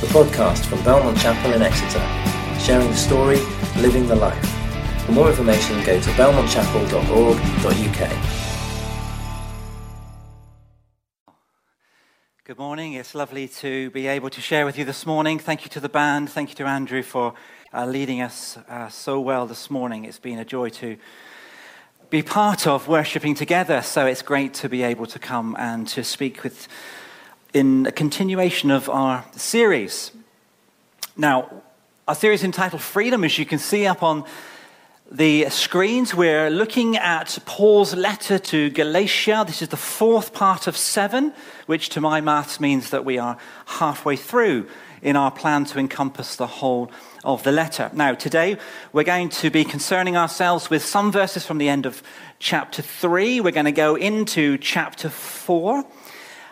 the podcast from Belmont Chapel in Exeter, sharing the story, living the life. For more information, go to belmontchapel.org.uk. Good morning. It's lovely to be able to share with you this morning. Thank you to the band. Thank you to Andrew for uh, leading us uh, so well this morning. It's been a joy to be part of worshipping together. So it's great to be able to come and to speak with in a continuation of our series. Now, our series entitled Freedom, as you can see up on the screens, we're looking at Paul's letter to Galatia. This is the fourth part of seven, which to my maths means that we are halfway through in our plan to encompass the whole of the letter. Now, today we're going to be concerning ourselves with some verses from the end of chapter 3. We're going to go into chapter 4.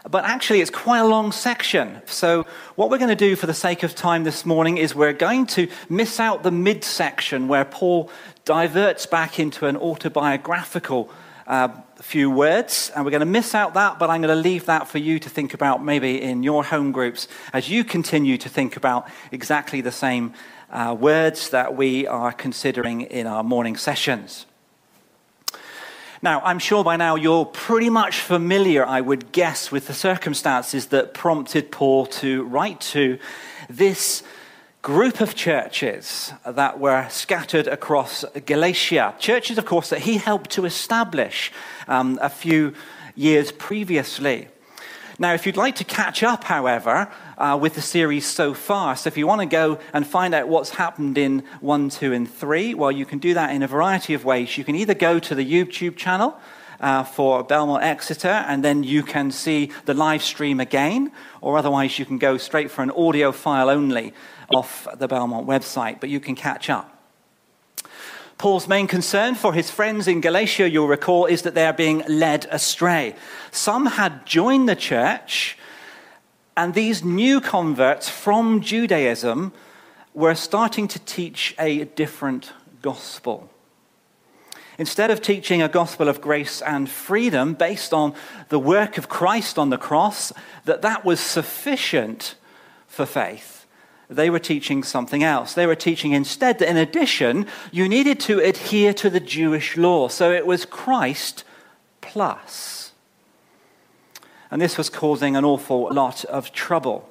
But actually, it's quite a long section. So, what we're going to do for the sake of time this morning is we're going to miss out the midsection where Paul diverts back into an autobiographical uh, few words, and we're going to miss out that, but I'm going to leave that for you to think about maybe in your home groups as you continue to think about exactly the same uh, words that we are considering in our morning sessions. Now, I'm sure by now you're pretty much familiar, I would guess, with the circumstances that prompted Paul to write to this group of churches that were scattered across Galatia. Churches, of course, that he helped to establish um, a few years previously. Now, if you'd like to catch up, however, uh, with the series so far, so if you want to go and find out what's happened in 1, 2, and 3, well, you can do that in a variety of ways. You can either go to the YouTube channel, uh, for Belmont Exeter, and then you can see the live stream again, or otherwise you can go straight for an audio file only off the Belmont website, but you can catch up. Paul's main concern for his friends in Galatia, you'll recall, is that they are being led astray. Some had joined the church, and these new converts from Judaism were starting to teach a different gospel. Instead of teaching a gospel of grace and freedom based on the work of Christ on the cross, that that was sufficient for faith, they were teaching something else. They were teaching instead that in addition, you needed to adhere to the Jewish law. So it was Christ plus. And this was causing an awful lot of trouble.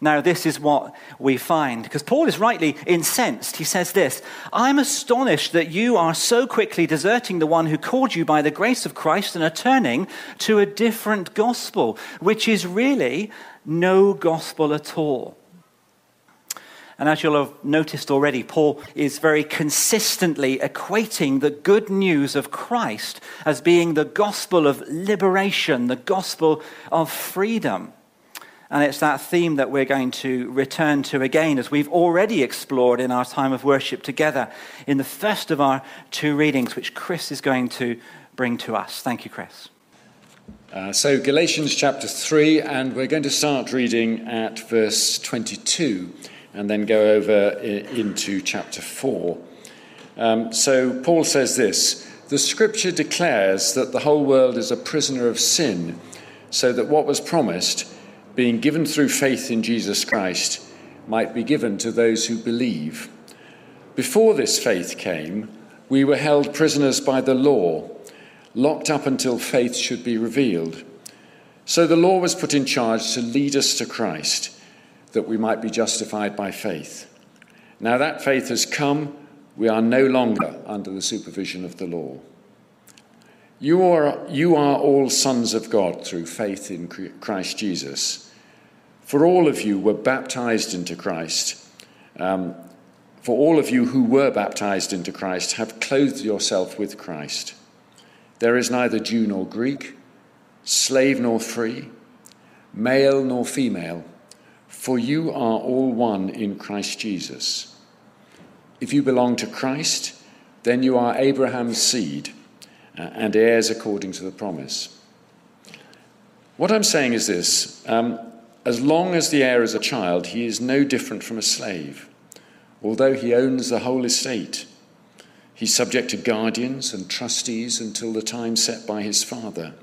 Now, this is what we find, because Paul is rightly incensed. He says this I'm astonished that you are so quickly deserting the one who called you by the grace of Christ and are turning to a different gospel, which is really no gospel at all. And as you'll have noticed already, Paul is very consistently equating the good news of Christ as being the gospel of liberation, the gospel of freedom. And it's that theme that we're going to return to again, as we've already explored in our time of worship together in the first of our two readings, which Chris is going to bring to us. Thank you, Chris. Uh, so, Galatians chapter 3, and we're going to start reading at verse 22 and then go over into chapter 4. Um, so, Paul says this The scripture declares that the whole world is a prisoner of sin, so that what was promised, being given through faith in Jesus Christ, might be given to those who believe. Before this faith came, we were held prisoners by the law, locked up until faith should be revealed. So the law was put in charge to lead us to Christ, that we might be justified by faith. Now that faith has come, we are no longer under the supervision of the law. You are, you are all sons of God through faith in Christ Jesus. For all of you were baptized into Christ. Um, for all of you who were baptized into Christ have clothed yourself with Christ. There is neither Jew nor Greek, slave nor free, male nor female, for you are all one in Christ Jesus. If you belong to Christ, then you are Abraham's seed uh, and heirs according to the promise. What I'm saying is this um, as long as the heir is a child, he is no different from a slave, although he owns the whole estate. He's subject to guardians and trustees until the time set by his father.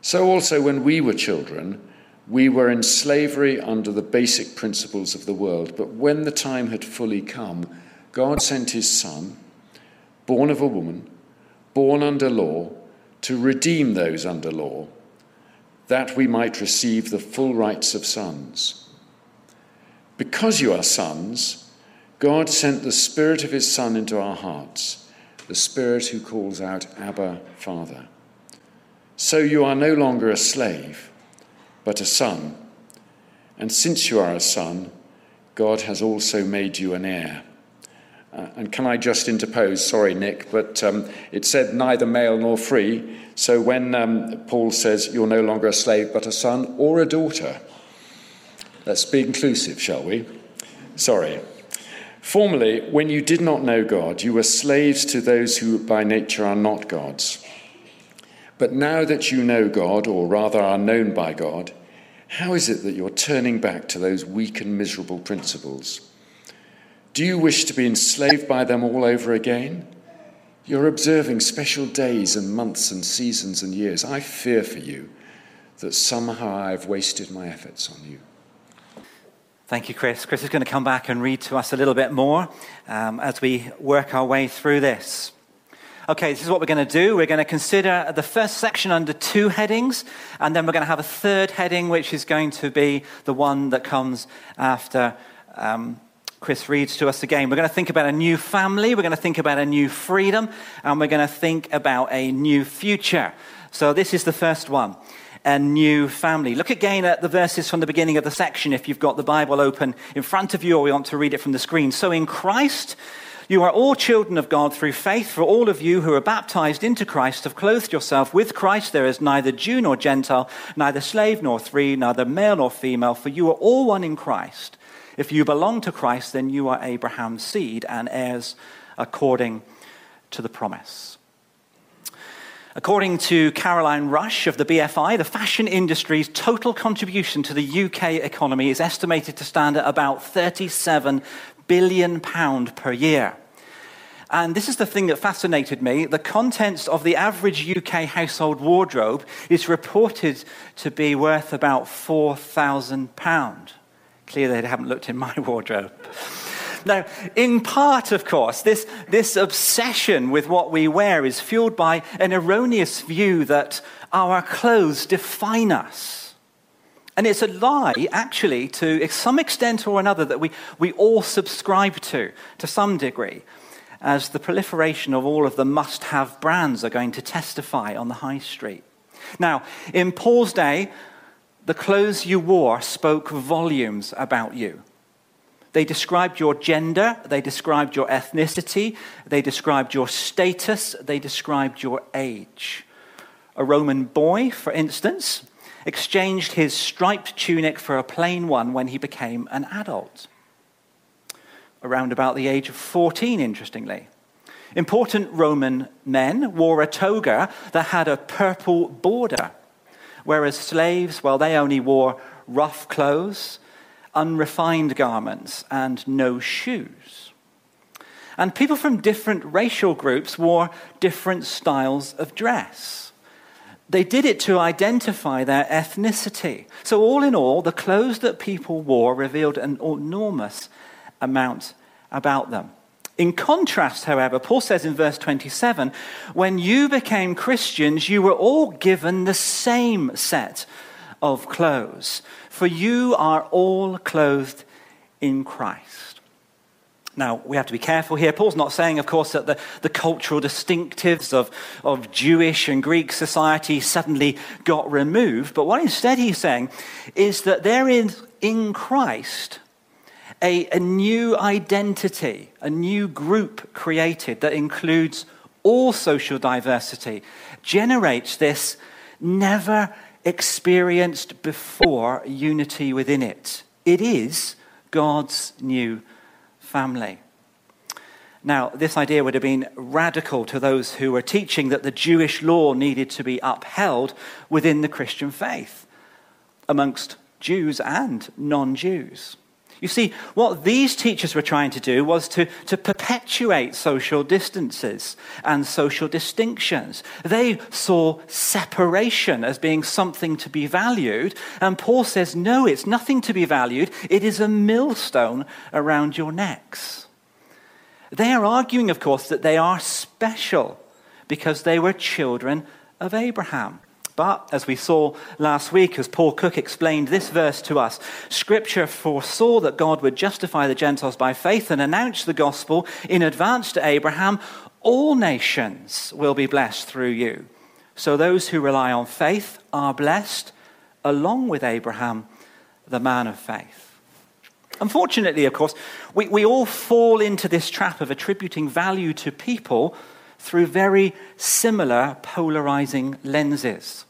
So also, when we were children, We were in slavery under the basic principles of the world, but when the time had fully come, God sent his Son, born of a woman, born under law, to redeem those under law, that we might receive the full rights of sons. Because you are sons, God sent the Spirit of his Son into our hearts, the Spirit who calls out, Abba, Father. So you are no longer a slave but a son. And since you are a son, God has also made you an heir. Uh, and can I just interpose? Sorry, Nick, but um, it said neither male nor free. So when um, Paul says you're no longer a slave but a son or a daughter, let's be inclusive, shall we? Sorry. Formerly, when you did not know God, you were slaves to those who by nature are not gods. But now that you know God, or rather are known by God, how is it that you're turning back to those weak and miserable principles? Do you wish to be enslaved by them all over again? You're observing special days and months and seasons and years. I fear for you that somehow I've wasted my efforts on you. Thank you, Chris. Chris is going to come back and read to us a little bit more um, as we work our way through this. Okay, this is what we're going to do. We're going to consider the first section under two headings, and then we're going to have a third heading, which is going to be the one that comes after um, Chris reads to us again. We're going to think about a new family, we're going to think about a new freedom, and we're going to think about a new future. So, this is the first one a new family. Look again at the verses from the beginning of the section if you've got the Bible open in front of you or we want to read it from the screen. So, in Christ, you are all children of God through faith, for all of you who are baptized into Christ have clothed yourself with Christ. There is neither Jew nor Gentile, neither slave nor free, neither male nor female, for you are all one in Christ. If you belong to Christ, then you are Abraham's seed and heirs according to the promise. According to Caroline Rush of the BFI, the fashion industry's total contribution to the UK economy is estimated to stand at about 37 billion pound per year. And this is the thing that fascinated me. The contents of the average UK household wardrobe is reported to be worth about £4,000. Clearly, they haven't looked in my wardrobe. Now, in part, of course, this, this obsession with what we wear is fueled by an erroneous view that our clothes define us. And it's a lie, actually, to some extent or another, that we, we all subscribe to, to some degree, as the proliferation of all of the must have brands are going to testify on the high street. Now, in Paul's day, the clothes you wore spoke volumes about you. They described your gender, they described your ethnicity, they described your status, they described your age. A Roman boy, for instance, exchanged his striped tunic for a plain one when he became an adult. Around about the age of 14, interestingly. Important Roman men wore a toga that had a purple border, whereas slaves, well, they only wore rough clothes, unrefined garments, and no shoes. And people from different racial groups wore different styles of dress. They did it to identify their ethnicity. So, all in all, the clothes that people wore revealed an enormous amount about them. In contrast, however, Paul says in verse 27 when you became Christians, you were all given the same set of clothes, for you are all clothed in Christ. Now, we have to be careful here. Paul's not saying, of course, that the, the cultural distinctives of, of Jewish and Greek society suddenly got removed. But what instead he's saying is that there is in Christ a, a new identity, a new group created that includes all social diversity, generates this never experienced before unity within it. It is God's new family. Now, this idea would have been radical to those who were teaching that the Jewish law needed to be upheld within the Christian faith, amongst Jews and non Jews. You see, what these teachers were trying to do was to, to perpetuate social distances and social distinctions. They saw separation as being something to be valued, and Paul says, no, it's nothing to be valued. It is a millstone around your necks. They are arguing, of course, that they are special because they were children of Abraham. But as we saw last week, as Paul Cook explained this verse to us, Scripture foresaw that God would justify the Gentiles by faith and announce the gospel in advance to Abraham all nations will be blessed through you. So those who rely on faith are blessed along with Abraham, the man of faith. Unfortunately, of course, we, we all fall into this trap of attributing value to people through very similar polarizing lenses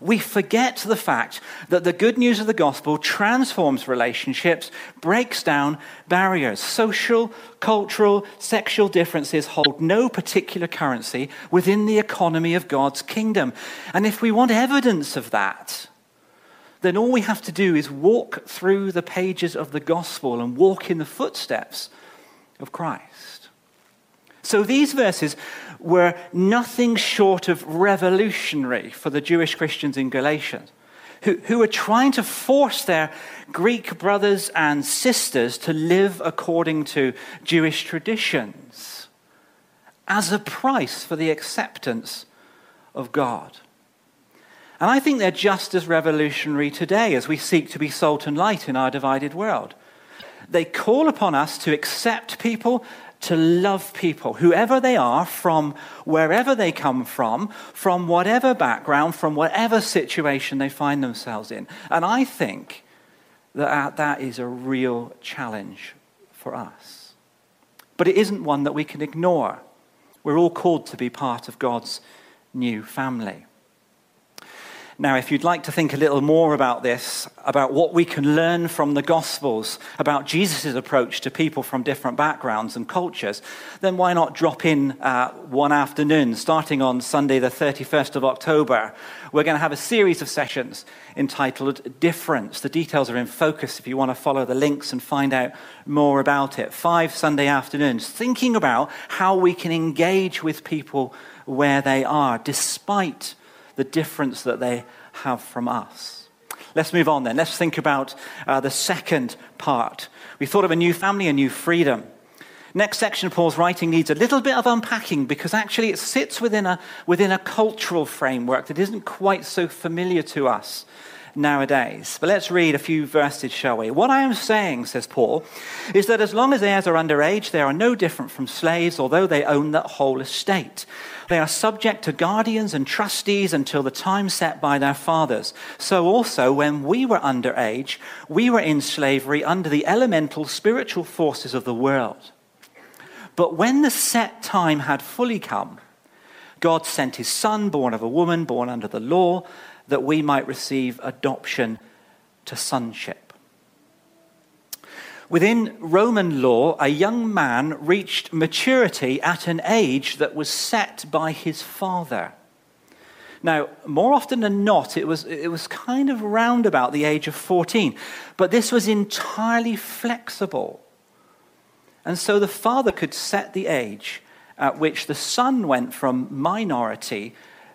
we forget the fact that the good news of the gospel transforms relationships, breaks down barriers. Social, cultural, sexual differences hold no particular currency within the economy of God's kingdom. And if we want evidence of that, then all we have to do is walk through the pages of the gospel and walk in the footsteps of Christ. So these verses were nothing short of revolutionary for the Jewish Christians in Galatians, who, who were trying to force their Greek brothers and sisters to live according to Jewish traditions as a price for the acceptance of God. And I think they're just as revolutionary today as we seek to be salt and light in our divided world. They call upon us to accept people to love people, whoever they are, from wherever they come from, from whatever background, from whatever situation they find themselves in. And I think that uh, that is a real challenge for us. But it isn't one that we can ignore. We're all called to be part of God's new family. Now, if you'd like to think a little more about this, about what we can learn from the Gospels, about Jesus' approach to people from different backgrounds and cultures, then why not drop in uh, one afternoon, starting on Sunday, the 31st of October? We're going to have a series of sessions entitled Difference. The details are in focus if you want to follow the links and find out more about it. Five Sunday afternoons, thinking about how we can engage with people where they are, despite the difference that they have from us. Let's move on then. Let's think about uh, the second part. We thought of a new family, a new freedom. Next section of Paul's writing needs a little bit of unpacking because actually it sits within a, within a cultural framework that isn't quite so familiar to us nowadays. But let's read a few verses, shall we? What I am saying, says Paul, is that as long as heirs are underage, they are no different from slaves, although they own that whole estate. They are subject to guardians and trustees until the time set by their fathers. So also, when we were underage, we were in slavery under the elemental spiritual forces of the world. But when the set time had fully come, God sent his son, born of a woman, born under the law, that we might receive adoption to sonship. Within Roman law, a young man reached maturity at an age that was set by his father. Now, more often than not, it was, it was kind of round about the age of 14, but this was entirely flexible. And so the father could set the age at which the son went from minority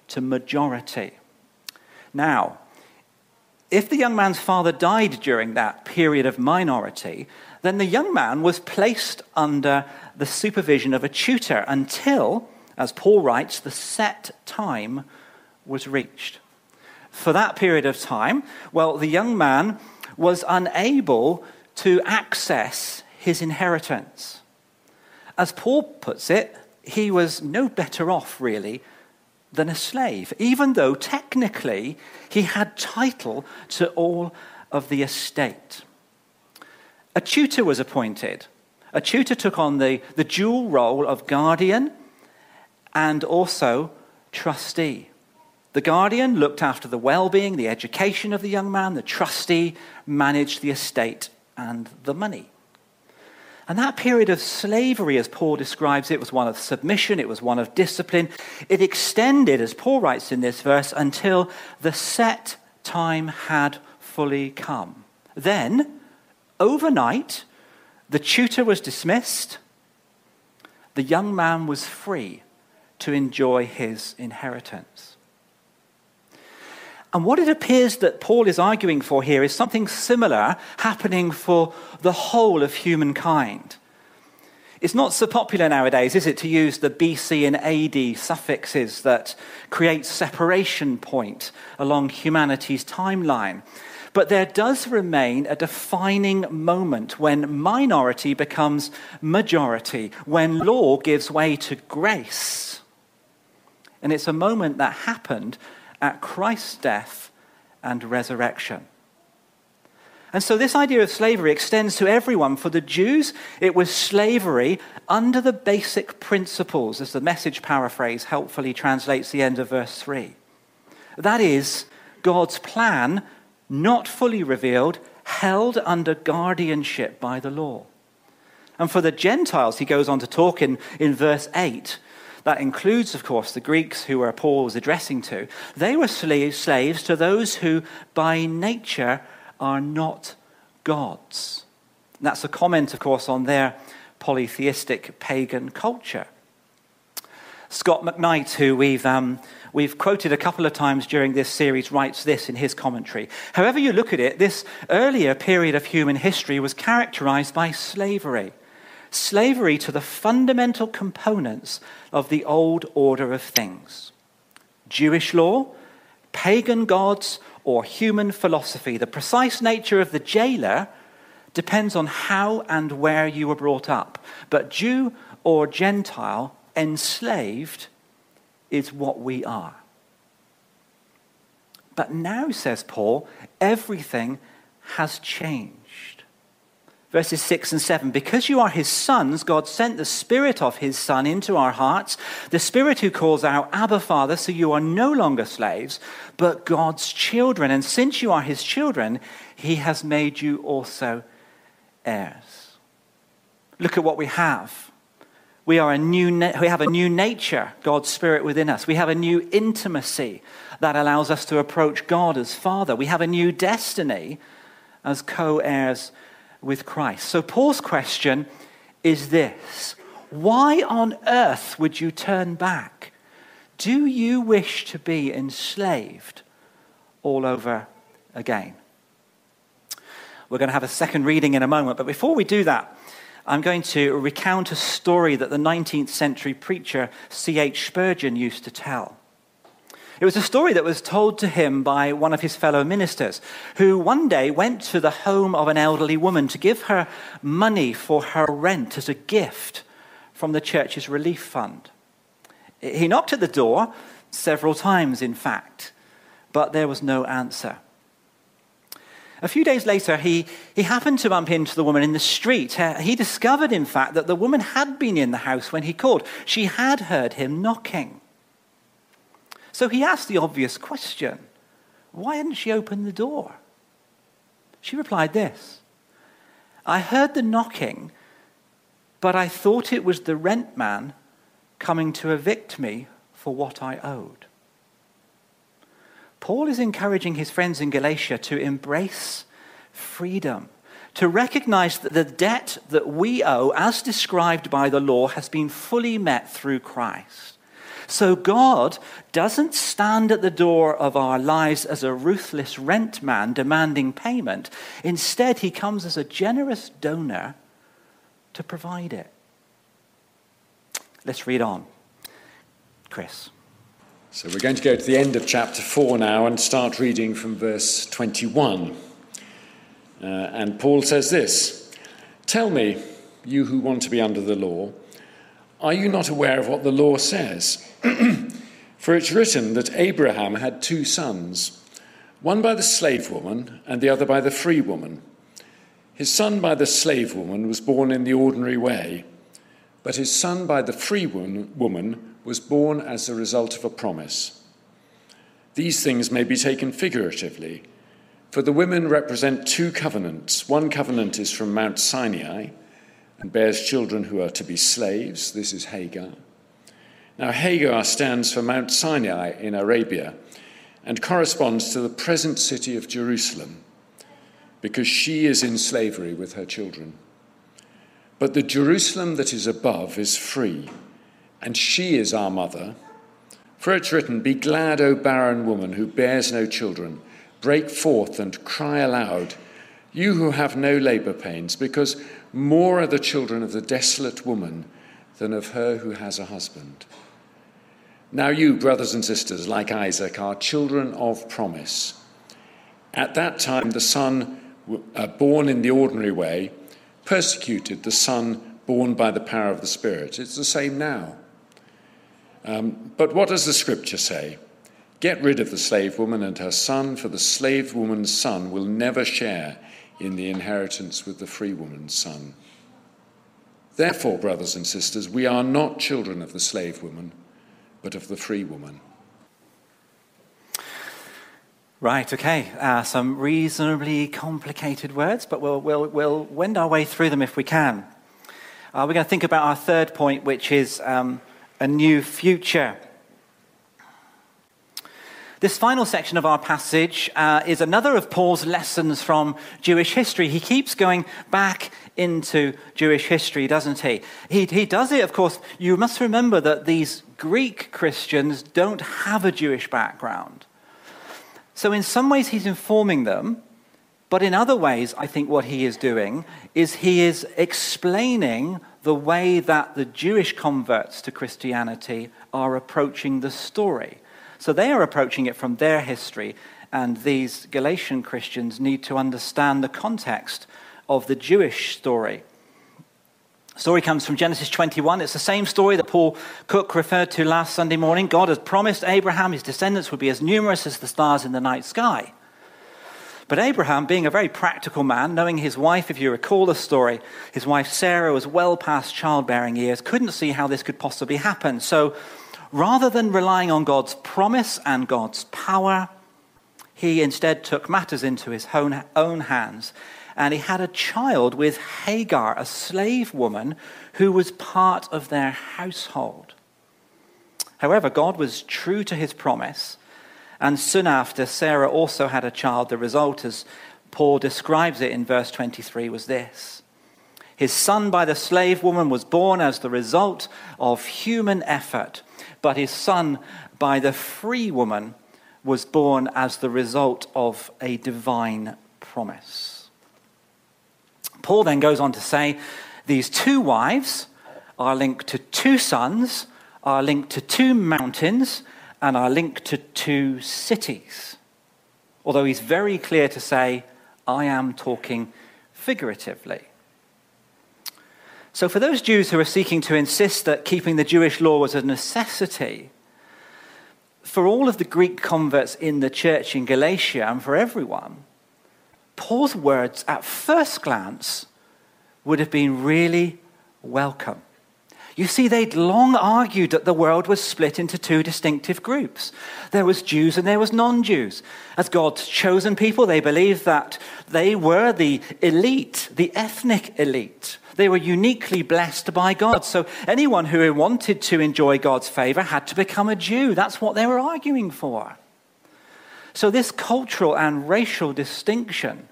to majority. Now, if the young man's father died during that period of minority, then the young man was placed under the supervision of a tutor until, as Paul writes, the set time was reached. For that period of time, well, the young man was unable to access his inheritance. As Paul puts it, he was no better off, really, than a slave, even though technically he had title to all of the estate. A tutor was appointed. A tutor took on the, the dual role of guardian and also trustee. The guardian looked after the well being, the education of the young man. The trustee managed the estate and the money. And that period of slavery, as Paul describes it, was one of submission, it was one of discipline. It extended, as Paul writes in this verse, until the set time had fully come. Then, overnight, the tutor was dismissed, the young man was free to enjoy his inheritance. And what it appears that Paul is arguing for here is something similar happening for the whole of humankind. It's not so popular nowadays, is it, to use the BC and AD suffixes that create separation point along humanity's timeline. But there does remain a defining moment when minority becomes majority, when law gives way to grace. And it's a moment that happened at Christ's death and resurrection. And so, this idea of slavery extends to everyone. For the Jews, it was slavery under the basic principles, as the message paraphrase helpfully translates the end of verse 3. That is, God's plan, not fully revealed, held under guardianship by the law. And for the Gentiles, he goes on to talk in, in verse 8. That includes, of course, the Greeks who were Paul was addressing to. They were slaves to those who, by nature, are not gods. And that's a comment, of course, on their polytheistic pagan culture. Scot McKnight, who we've, um, we've quoted a couple of times during this series, writes this in his commentary. However, you look at it, this earlier period of human history was characterized by slavery. Slavery to the fundamental components of the old order of things Jewish law, pagan gods, or human philosophy. The precise nature of the jailer depends on how and where you were brought up. But Jew or Gentile, enslaved is what we are. But now, says Paul, everything has changed verses 6 and 7. Because you are his sons, God sent the Spirit of his Son into our hearts, the Spirit who calls out, Abba, Father, so you are no longer slaves, but God's children. And since you are his children, he has made you also heirs. Look at what we have. We, are a new na- we have a new nature, God's Spirit within us. We have a new intimacy that allows us to approach God as Father. We have a new destiny as co heirs with Christ. So, Paul's question is this Why on earth would you turn back? Do you wish to be enslaved all over again? We're going to have a second reading in a moment, but before we do that, I'm going to recount a story that the 19th century preacher C.H. Spurgeon used to tell. It was a story that was told to him by one of his fellow ministers, who one day went to the home of an elderly woman to give her money for her rent as a gift from the church's relief fund. He knocked at the door several times, in fact, but there was no answer. A few days later, he, he happened to bump into the woman in the street. Uh, he discovered, in fact, that the woman had been in the house when he called. She had heard him knocking. So he asked the obvious question why hadn't she opened the door? She replied this I heard the knocking, but I thought it was the rent man coming to evict me for what I owed. Paul is encouraging his friends in Galatia to embrace freedom, to recognize that the debt that we owe, as described by the law, has been fully met through Christ. So God doesn't stand at the door of our lives as a ruthless rent man demanding payment. Instead, he comes as a generous donor to provide it. Let's read on. Chris. So we're going to go to the end of chapter 4 now and start reading from verse 21. Uh, and Paul says this Tell me, you who want to be under the law, are you not aware of what the law says? For it's written that Abraham had two sons, one by the slave woman and the other by the free woman. His son by the slave woman was born in the ordinary way, but his son by the free woman was born as the result of a promise. These things may be taken figuratively, for the women represent two covenants. One covenant is from Mount Sinai and bears children who are to be slaves. This is Hagar. Now, Hagar stands for Mount Sinai in Arabia and corresponds to the present city of Jerusalem. because she is in slavery with her children. But the Jerusalem that is above is free, and she is our mother. For it's written, Be glad, O barren woman who bears no children, break forth and cry aloud, you who have no labor pains, because more are the children of the desolate woman than of her who has a husband. Now, you, brothers and sisters, like Isaac, are children of promise. At that time, the son uh, born in the ordinary way persecuted the son born by the power of the Spirit. It's the same now. Um, but what does the scripture say? Get rid of the slave woman and her son, for the slave woman's son will never share in the inheritance with the free woman's son. Therefore, brothers and sisters, we are not children of the slave woman, but of the free woman. Right, okay. Uh, some reasonably complicated words, but we'll, we'll, we'll wend our way through them if we can. Uh, we're going to think about our third point, which is um, a new future. This final section of our passage uh, is another of Paul's lessons from Jewish history. He keeps going back into Jewish history, doesn't he? he? He does it, of course. You must remember that these Greek Christians don't have a Jewish background. So, in some ways, he's informing them, but in other ways, I think what he is doing is he is explaining the way that the Jewish converts to Christianity are approaching the story. So, they are approaching it from their history, and these Galatian Christians need to understand the context of the Jewish story. The Story comes from Genesis 21. It's the same story that Paul Cook referred to last Sunday morning. God has promised Abraham his descendants would be as numerous as the stars in the night sky. But Abraham, being a very practical man, knowing his wife, if you recall the story, his wife Sarah was well past childbearing years, couldn't see how this could possibly happen. So rather than relying on God's promise and God's power, he instead took matters into his own, hands and he had a child with Hagar, a slave woman who was part of their household. However, God was true to his promise, and soon after, Sarah also had a child. The result, as Paul describes it in verse 23, was this. His son by the slave woman was born as the result of human effort, but his son by the free woman was born as the result of a divine promise. Paul then goes on to say these two wives are linked to two sons, are linked to two mountains, and are linked to two cities. Although he's very clear to say, I am talking figuratively. So, for those Jews who are seeking to insist that keeping the Jewish law was a necessity, for all of the Greek converts in the church in Galatia and for everyone, Paul's words at first glance would have been really welcome. You see, they'd long argued that the world was split into two distinctive groups. There was Jews and there was non Jews. As God's chosen people, they believed that they were the elite, the ethnic elite. They were uniquely blessed by God. So anyone who wanted to enjoy God's favor had to become a Jew. That's what they were arguing for. So, this cultural and racial distinction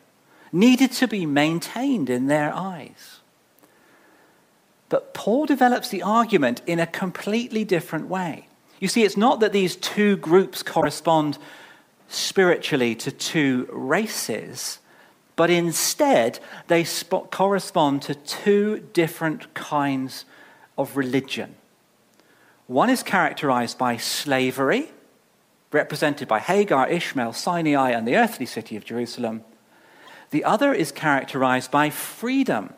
needed to be maintained in their eyes. But Paul develops the argument in a completely different way. You see, it's not that these two groups correspond spiritually to two races, but instead they correspond to two different kinds of religion. One is characterized by slavery represented by Hagar, Ishmael, Sinai, and the earthly city of Jerusalem. The other is characterized by freedom,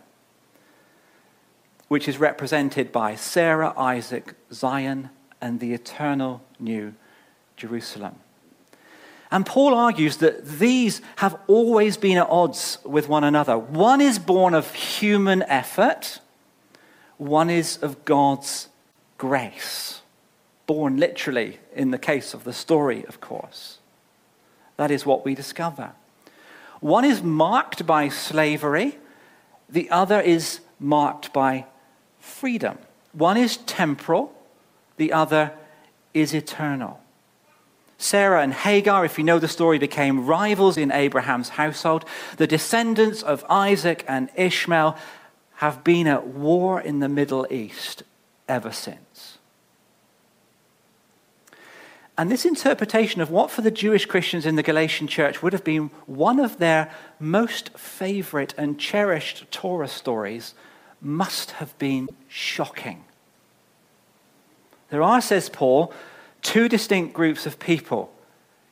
which is represented by Sarah, Isaac, Zion, and the eternal new Jerusalem. And Paul argues that these have always been at odds with one another. One is born of human effort, one is of God's grace born literally in the case of the story, of course. That is what we discover. One is marked by slavery, the other is marked by freedom. One is temporal, the other is eternal. Sarah and Hagar, if you know the story, became rivals in Abraham's household. The descendants of Isaac and Ishmael have been at war in the Middle East ever since. And this interpretation of what for the Jewish Christians in the Galatian church would have been one of their most favorite and cherished Torah stories must have been shocking. There are, says Paul, two distinct groups of people.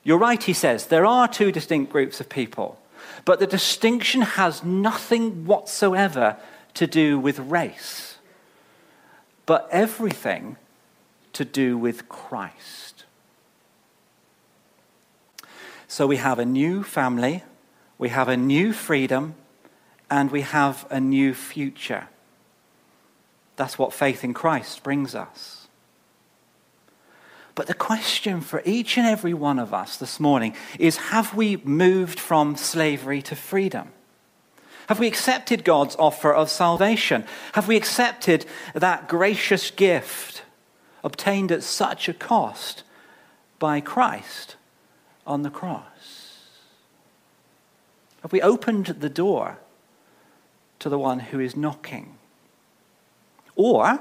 You're right, he says, there are two distinct groups of people, but the distinction has nothing whatsoever to do with race, but everything to do with Christ. So we have a new family, we have a new freedom, and we have a new future. That's what faith in Christ brings us. But the question for each and every one of us this morning is have we moved from slavery to freedom? Have we accepted God's offer of salvation? Have we accepted that gracious gift obtained at such a cost by Christ on the cross? Have we opened the door to the one who is knocking? Or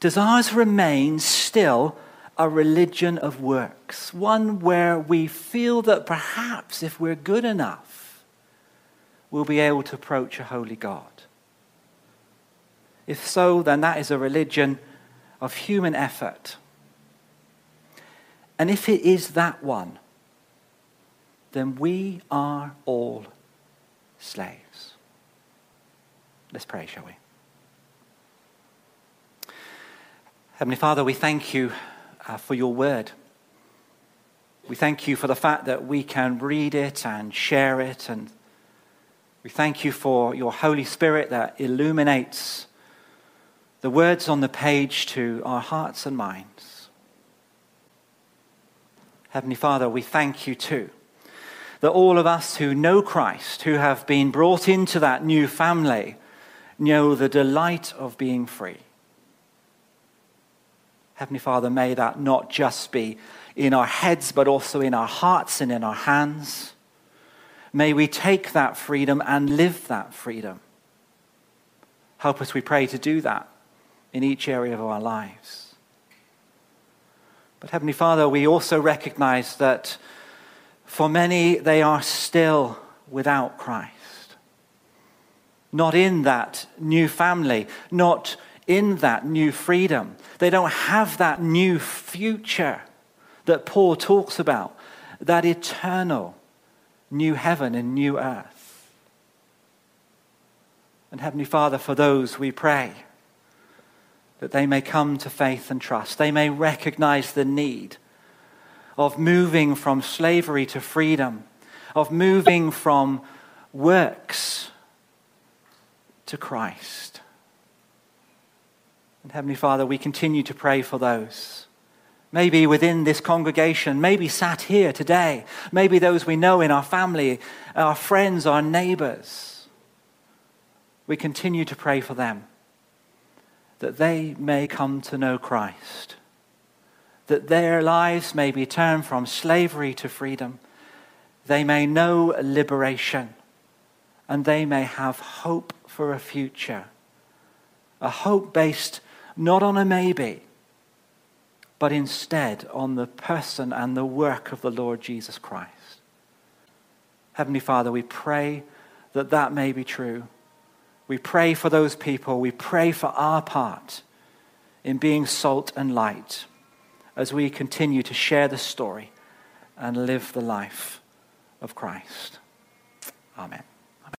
does ours remain still a religion of works? One where we feel that perhaps if we're good enough, we'll be able to approach a holy God. If so, then that is a religion of human effort. And if it is that one, then we are all slaves. Let's pray, shall we? Heavenly Father, we thank you uh, for your word. We thank you for the fact that we can read it and share it. And we thank you for your Holy Spirit that illuminates the words on the page to our hearts and minds. Heavenly Father, we thank you too that all of us who know Christ, who have been brought into that new family, know the delight of being free. Heavenly Father, may that not just be in our heads, but also in our hearts and in our hands. May we take that freedom and live that freedom. Help us, we pray, to do that in each area of our lives. But Heavenly Father, we also recognize that for many, they are still without Christ. Not in that new family, not in that new freedom. They don't have that new future that Paul talks about, that eternal new heaven and new earth. And Heavenly Father, for those we pray that they may come to faith and trust. They may recognize the need of moving from slavery to freedom, of moving from works to Christ. And Heavenly Father, we continue to pray for those. Maybe within this congregation, maybe sat here today, maybe those we know in our family, our friends, our neighbors. We continue to pray for them that they may come to know Christ, that their lives may be turned from slavery to freedom, they may know liberation, and they may have hope for a future, a hope based not on a maybe, but instead on the person and the work of the Lord Jesus Christ. Heavenly Father, we pray that that may be true. We pray for those people. We pray for our part in being salt and light as we continue to share the story and live the life of Christ. Amen.